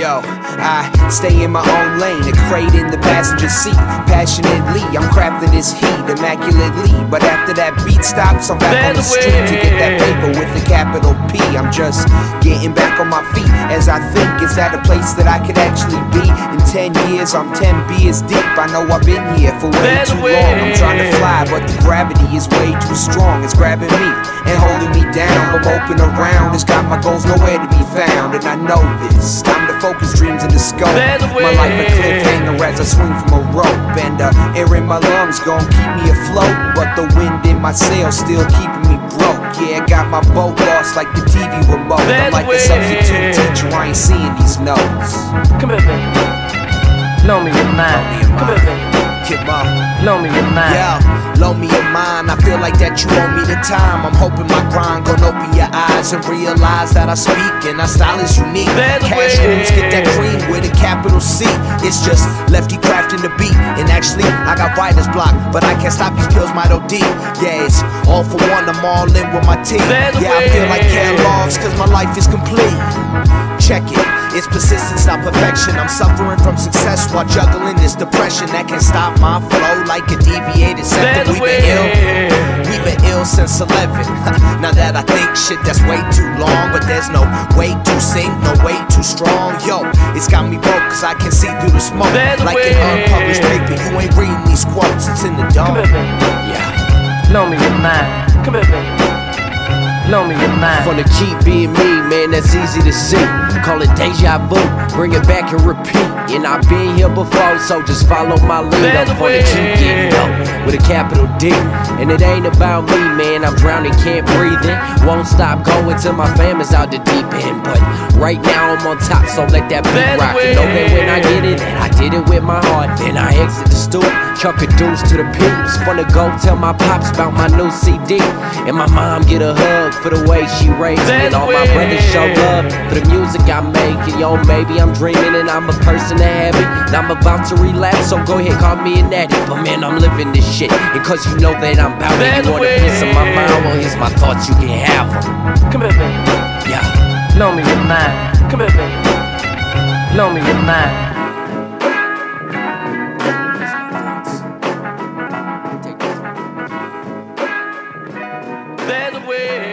Yo, I stay in my own lane, a crate in the passenger seat. Passionately, I'm crafting this heat immaculately. But after that beat stops, I'm back on the street to get that paper with a capital P. I'm just getting back on my feet as I think, is that a place that I could actually be? In 10 years, I'm 10 beers deep. I know I've been here for way too long. I'm trying to fly, but the gravity is way too strong. It's grabbing me and holding me down. I'm open around, it's got my goals nowhere to be found. And I know this. Time focus dreams in the scope. My life a cliffhanger as I swing from a rope. And the air in my lungs gon' keep me afloat. But the wind in my sails still keeping me broke. Yeah, I got my boat lost like the TV remote. I'm like the substitute teacher, I ain't seeing these notes. Come here, baby. Loan me your mind. Come here, baby. Kid Mom. Loan me your mind. Yeah, loan me your mind. I feel like that you owe me the time. I'm hoping my grind gon' open your eyes and realize that I speak and our style is unique. Cash rooms get that cream with a capital C. It's just LFTY crafting the beat. And actually, I got writer's block, but I can't stop these pills, my OD. Yeah, it's all for one. I'm all in with my team. Yeah, I feel like Kellogg's cause my life is complete. Check it. It's persistence, not perfection. I'm suffering from success while juggling this depression that can stop my flow like a deviated septum. We've been ill, we've been ill since 11. now that I think shit, that's way too long. But there's no way to sing, no way too strong. Yo, it's got me broke cause I can see through the smoke. Like an unpublished paper, you ain't reading these quotes, it's in the Come here, baby. Yeah. Loan me your mind. Come here, baby. Loan me your mind. From the keep being me, man, that's easy to see. Call it deja vu, bring it back and repeat. And I've been here before, so just follow my lead. I'm from the keep getting dope with a capital D. And it ain't about me, man. I'm drowning, can't breathe in. Won't stop going till my fam is out the deep end. But right now I'm on top, so let that beat rock. And that when I get it, and I did it with my heart. Then I exit the stool, chuck a deuce to the peeps. Wanna go tell my pops about my new CD. And my mom get a hug for the way she raised me. And all my brothers show love for the music I'm making, yo, maybe I'm dreaming and I'm a person of habit. And I'm about to relapse, so go ahead, call me an addict. But man, I'm living this shit. And cause you know that I'm bound that You want a piece of my mind? Well, here's my thoughts, you can have them. Come here, baby. Yeah. Blow me your mind. Come here, baby. Blow me your mind. There's a way.